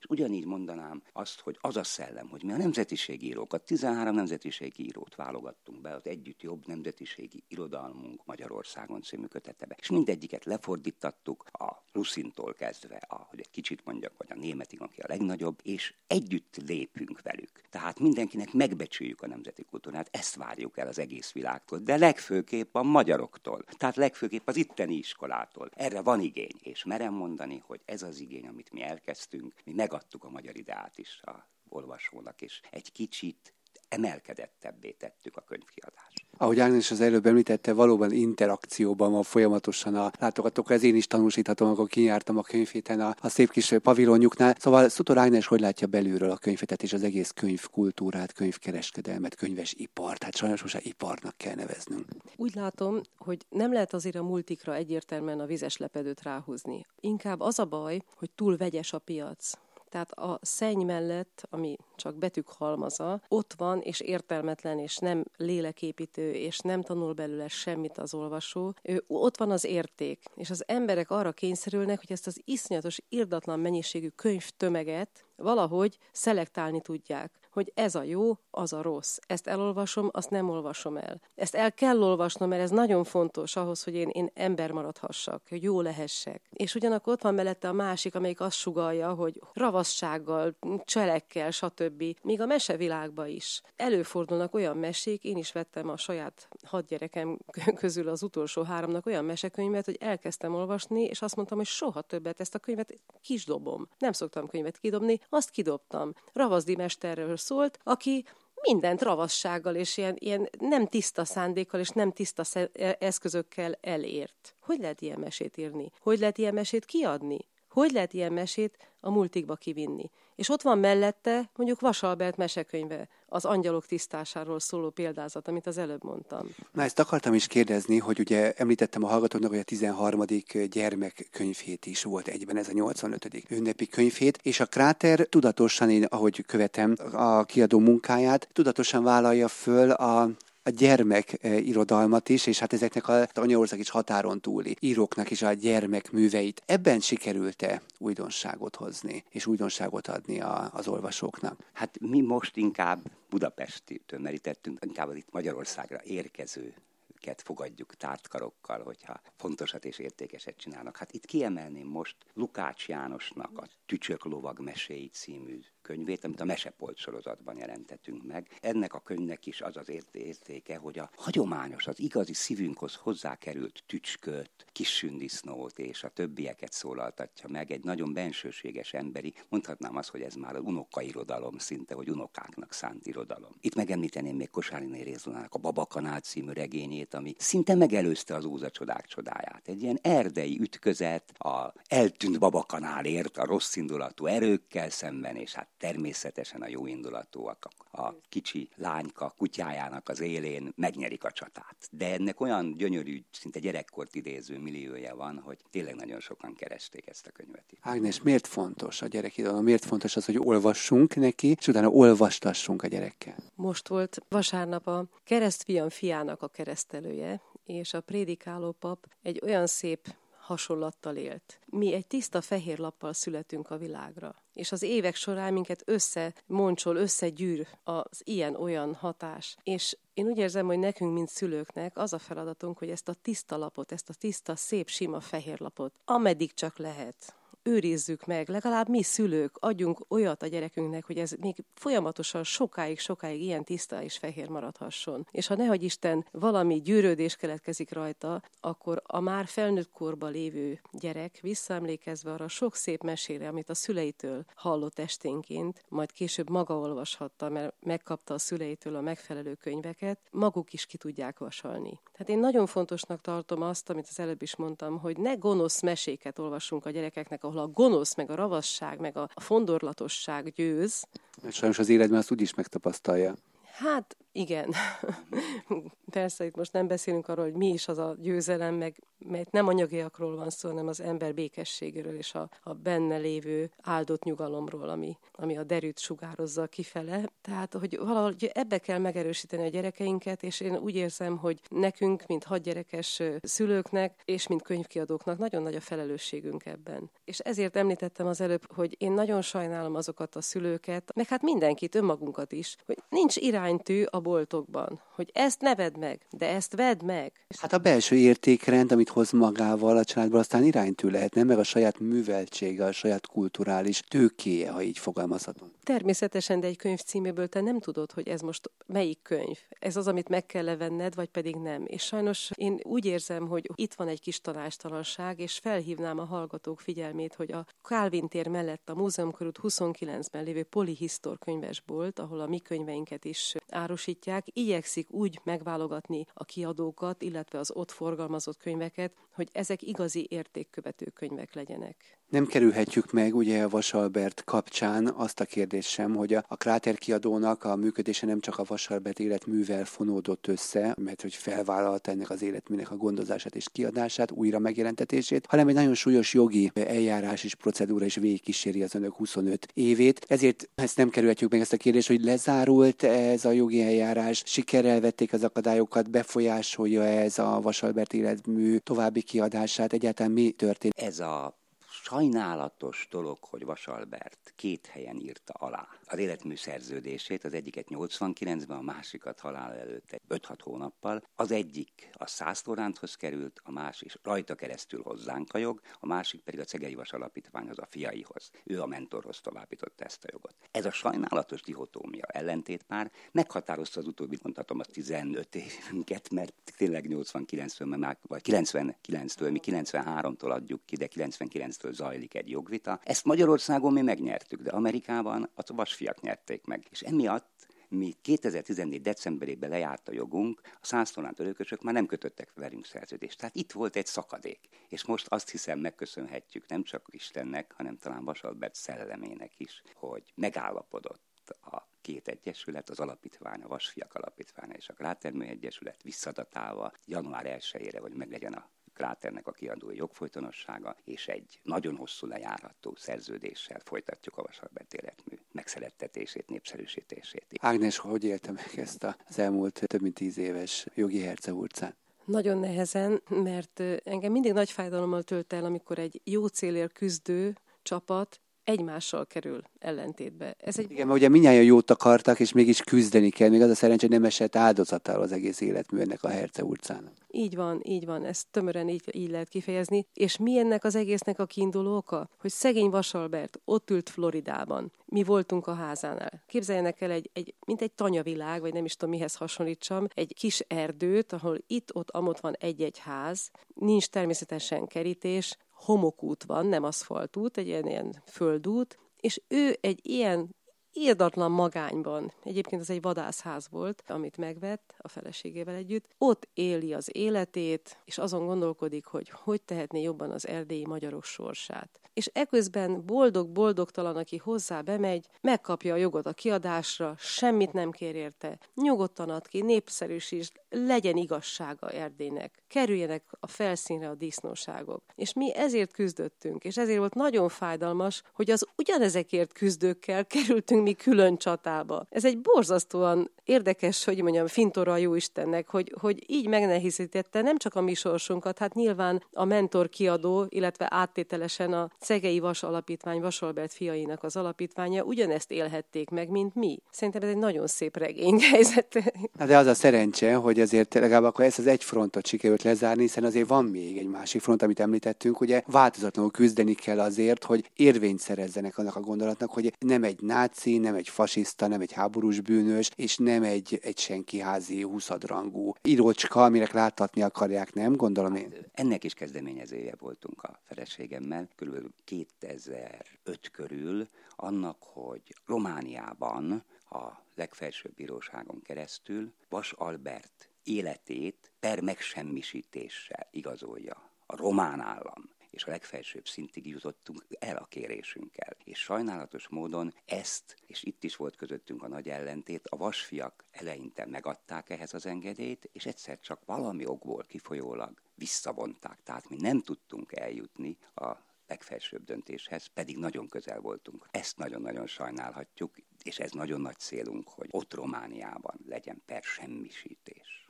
És ugyanígy mondanám azt, hogy az a szellem, hogy mi a nemzetiségírókat, 13 nemzetiségírót válogattunk be, az együtt jobb nemzetiségi irodalmunk Magyarországon című kötetebe. És mindegyiket lefordítattuk a Ruszintól kezdve, a, hogy egy kicsit mondjak, vagy a németig, aki a legnagyobb, és együtt lépünk velük. Tehát mindenkinek megbecsüljük a nemzeti kultúrát, ezt várjuk el az egész világtól, de legfőképp a magyaroktól, tehát legfőképp az itteni iskolától. Erre van igény, és merem mondani, hogy ez az igény, amit mi elkezdtünk, mi megadtuk a magyar ideát is a olvasónak, és egy kicsit emelkedettebbé tettük a könyvkiadást. Ahogy Ágnes az előbb említette, valóban interakcióban van folyamatosan a látogatók, ez én is tanúsíthatom, amikor kijártam a könyvhéten a, a szép kis pavilonjuknál. Szóval Szutor Ágnes hogy látja belülről a könyvhetet és az egész könyvkultúrát, könyvkereskedelmet, könyves ipart? Hát sajnos most iparnak kell neveznünk. Úgy látom, hogy nem lehet azért a multikra egyértelműen a vizes lepedőt ráhúzni. Inkább az a baj, hogy túl vegyes a piac tehát a szenny mellett, ami csak betűk halmaza, ott van, és értelmetlen, és nem léleképítő, és nem tanul belőle semmit az olvasó. Ő, ott van az érték, és az emberek arra kényszerülnek, hogy ezt az iszonyatos, irdatlan mennyiségű könyvtömeget valahogy szelektálni tudják hogy ez a jó, az a rossz. Ezt elolvasom, azt nem olvasom el. Ezt el kell olvasnom, mert ez nagyon fontos ahhoz, hogy én, én ember maradhassak, hogy jó lehessek. És ugyanakkor ott van mellette a másik, amelyik azt sugalja, hogy ravassággal, cselekkel, stb. Még a mesevilágban is. Előfordulnak olyan mesék, én is vettem a saját hat gyerekem közül az utolsó háromnak olyan mesekönyvet, hogy elkezdtem olvasni, és azt mondtam, hogy soha többet ezt a könyvet kisdobom. Nem szoktam könyvet kidobni, azt kidobtam. Ravazdi mesterről szólt, aki mindent ravassággal és ilyen, ilyen nem tiszta szándékkal és nem tiszta e, eszközökkel elért. Hogy lehet ilyen mesét írni? Hogy lehet ilyen mesét kiadni? Hogy lehet ilyen mesét a multikba kivinni? És ott van mellette mondjuk Vasalbert mesekönyve, az angyalok tisztásáról szóló példázat, amit az előbb mondtam. Na ezt akartam is kérdezni, hogy ugye említettem a hallgatóknak, hogy a 13. gyermekkönyvhét is volt egyben, ez a 85. ünnepi könyvhét, és a Kráter tudatosan, én ahogy követem a kiadó munkáját, tudatosan vállalja föl a a gyermek eh, irodalmat is, és hát ezeknek a anyaország is határon túli íróknak is a gyermek műveit. Ebben sikerült-e újdonságot hozni, és újdonságot adni a, az olvasóknak? Hát mi most inkább Budapesti merítettünk, inkább az itt Magyarországra érkező fogadjuk tártkarokkal, hogyha fontosat és értékeset csinálnak. Hát itt kiemelném most Lukács Jánosnak a Tücsök lovag meséi című könyvét, amit a Mesepolt sorozatban jelentetünk meg. Ennek a könyvnek is az az értéke, hogy a hagyományos, az igazi szívünkhoz hozzákerült tücsköt, kis sündisznót és a többieket szólaltatja meg. Egy nagyon bensőséges emberi, mondhatnám azt, hogy ez már az unokairodalom szinte, hogy unokáknak szánt irodalom. Itt megemlíteném még Kosáriné Rézonának a Babakanál című regényét, ami szinte megelőzte az Óza csodák csodáját. Egy ilyen erdei ütközet a eltűnt babakanálért, a rossz indulatú erőkkel szemben, és hát természetesen a jó indulatúak a kicsi lányka kutyájának az élén megnyerik a csatát. De ennek olyan gyönyörű, szinte gyerekkort idéző milliója van, hogy tényleg nagyon sokan keresték ezt a könyvet. Ágnes, miért fontos a gyerekidalom? Miért fontos az, hogy olvassunk neki, és utána olvastassunk a gyerekkel? Most volt vasárnap a keresztfiam fiának a keresztelője, és a prédikáló pap egy olyan szép hasonlattal élt. Mi egy tiszta fehér lappal születünk a világra, és az évek során minket összemoncsol, összegyűr az ilyen-olyan hatás. És én úgy érzem, hogy nekünk, mint szülőknek az a feladatunk, hogy ezt a tiszta lapot, ezt a tiszta, szép, sima fehér lapot, ameddig csak lehet, őrizzük meg, legalább mi szülők adjunk olyat a gyerekünknek, hogy ez még folyamatosan sokáig, sokáig ilyen tiszta és fehér maradhasson. És ha nehogy Isten valami gyűrődés keletkezik rajta, akkor a már felnőtt korba lévő gyerek visszaemlékezve arra sok szép mesére, amit a szüleitől hallott esténként, majd később maga olvashatta, mert megkapta a szüleitől a megfelelő könyveket, maguk is ki tudják vasalni. Tehát én nagyon fontosnak tartom azt, amit az előbb is mondtam, hogy ne gonosz meséket olvassunk a gyerekeknek, ahol a gonosz, meg a ravasság, meg a fondorlatosság győz. Mert sajnos az életben azt úgy is megtapasztalja. Hát igen. Persze itt most nem beszélünk arról, hogy mi is az a győzelem, meg mert nem anyagiakról van szó, hanem az ember békességéről és a, a benne lévő áldott nyugalomról, ami, ami a derűt sugározza kifele. Tehát, hogy valahogy ebbe kell megerősíteni a gyerekeinket, és én úgy érzem, hogy nekünk, mint hadgyerekes szülőknek, és mint könyvkiadóknak nagyon nagy a felelősségünk ebben. És ezért említettem az előbb, hogy én nagyon sajnálom azokat a szülőket, meg hát mindenkit, önmagunkat is, hogy nincs iránytű a boltokban, hogy ezt ne vedd meg, de ezt vedd meg. Hát a belső értékrend, amit hoz magával a családból, aztán iránytű lehetne, meg a saját műveltsége, a saját kulturális tőkéje, ha így fogalmazhatom. Természetesen, de egy könyv címéből te nem tudod, hogy ez most melyik könyv. Ez az, amit meg kell levenned, vagy pedig nem. És sajnos én úgy érzem, hogy itt van egy kis tanástalanság, és felhívnám a hallgatók figyelmét, hogy a Calvin tér mellett a Múzeum körút 29-ben lévő Polihisztor könyvesbolt, ahol a mi könyveinket is árusítják, igyekszik úgy megválogatni a kiadókat, illetve az ott forgalmazott könyveket, hogy ezek igazi értékkövető könyvek legyenek. Nem kerülhetjük meg ugye a Vasalbert kapcsán azt a kérdést sem, hogy a, a Kráter kiadónak a működése nem csak a Vasalbert életművel fonódott össze, mert hogy felvállalta ennek az életműnek a gondozását és kiadását, újra megjelentetését, hanem egy nagyon súlyos jogi eljárás és procedúra is végigkíséri az önök 25 évét. Ezért ezt nem kerülhetjük meg ezt a kérdést, hogy lezárult ez a jogi eljárás, sikerrel vették az akadályokat, befolyásolja ez a Vasalbert életmű további kiadását, egyáltalán mi történt? Ez a sajnálatos dolog, hogy Vasalbert két helyen írta alá az életmű szerződését, az egyiket 89-ben, a másikat halál előtt 5-6 hónappal. Az egyik a Szászloránthoz került, a másik rajta keresztül hozzánk a jog, a másik pedig a Cegei Vas a fiaihoz. Ő a mentorhoz továbbította ezt a jogot. Ez a sajnálatos dihotómia ellentét már meghatározta az utóbbi, mondhatom, az 15 évünket, mert tényleg 89-től, vagy 99-től, mi 93-tól adjuk ki, de 99-től zajlik egy jogvita. Ezt Magyarországon mi megnyertük, de Amerikában a vasfiak nyerték meg. És emiatt mi 2014. decemberében lejárt a jogunk, a száztolánt örökösök már nem kötöttek velünk szerződést. Tehát itt volt egy szakadék. És most azt hiszem megköszönhetjük nem csak Istennek, hanem talán Vasalbert szellemének is, hogy megállapodott a két egyesület, az alapítvány, a Vasfiak Alapítványa és a Krátermű Egyesület visszadatálva január 1-ére, hogy meglegyen a Kráternek a kiadói jogfolytonossága, és egy nagyon hosszú lejárató szerződéssel folytatjuk a Vasalbert életmű megszerettetését, népszerűsítését. Ágnes, hogy élte meg ezt az elmúlt több mint tíz éves jogi herceurcán? Nagyon nehezen, mert engem mindig nagy fájdalommal tölt el, amikor egy jó célért küzdő csapat egymással kerül ellentétbe. Ez egy... Igen, mert ugye minnyáján jót akartak, és mégis küzdeni kell. Még az a szerencsé, hogy nem esett áldozatául az egész életmű ennek a Herce utcának. Így van, így van, ezt tömören így, így lehet kifejezni. És mi ennek az egésznek a kiinduló oka? Hogy szegény Vasalbert ott ült Floridában. Mi voltunk a házánál. Képzeljenek el egy, egy mint egy tanyavilág, vagy nem is tudom mihez hasonlítsam, egy kis erdőt, ahol itt-ott amott van egy-egy ház, nincs természetesen kerítés, homokút van, nem aszfaltút, egy ilyen, ilyen földút, és ő egy ilyen írdatlan magányban, egyébként ez egy vadászház volt, amit megvett a feleségével együtt, ott éli az életét, és azon gondolkodik, hogy hogy tehetné jobban az erdélyi magyarok sorsát. És eközben boldog-boldogtalan, aki hozzá bemegy, megkapja a jogot a kiadásra, semmit nem kér érte, nyugodtan ad ki, népszerűsíts, legyen igazsága Erdélynek, kerüljenek a felszínre a disznóságok. És mi ezért küzdöttünk, és ezért volt nagyon fájdalmas, hogy az ugyanezekért küzdőkkel kerültünk mi külön csatába. Ez egy borzasztóan érdekes, hogy mondjam, fintora a Jóistennek, hogy, hogy így megnehezítette nem csak a mi sorsunkat, hát nyilván a mentor kiadó, illetve áttételesen a Cegei Vas Alapítvány, Vasalbert fiainak az alapítványa ugyanezt élhették meg, mint mi. Szerintem ez egy nagyon szép regény helyzet. Na de az a szerencse, hogy azért legalább akkor ezt az egy frontot sikerült lezárni, hiszen azért van még egy másik front, amit említettünk, ugye változatlanul küzdeni kell azért, hogy érvényt szerezzenek annak a gondolatnak, hogy nem egy náci, nem egy fasiszta, nem egy háborús bűnös, és nem egy, egy senki házi huszadrangú írócska, aminek láthatni akarják, nem? Gondolom én. Ennek is kezdeményezője voltunk a feleségemmel, kb. 2005 körül, annak, hogy Romániában a legfelsőbb bíróságon keresztül Vas Albert életét per megsemmisítéssel igazolja a román állam és a legfelsőbb szintig jutottunk el a kérésünkkel. És sajnálatos módon ezt, és itt is volt közöttünk a nagy ellentét, a vasfiak eleinte megadták ehhez az engedélyt, és egyszer csak valami okból kifolyólag visszavonták. Tehát mi nem tudtunk eljutni a legfelsőbb döntéshez, pedig nagyon közel voltunk. Ezt nagyon-nagyon sajnálhatjuk, és ez nagyon nagy célunk, hogy ott Romániában legyen per semmisítés.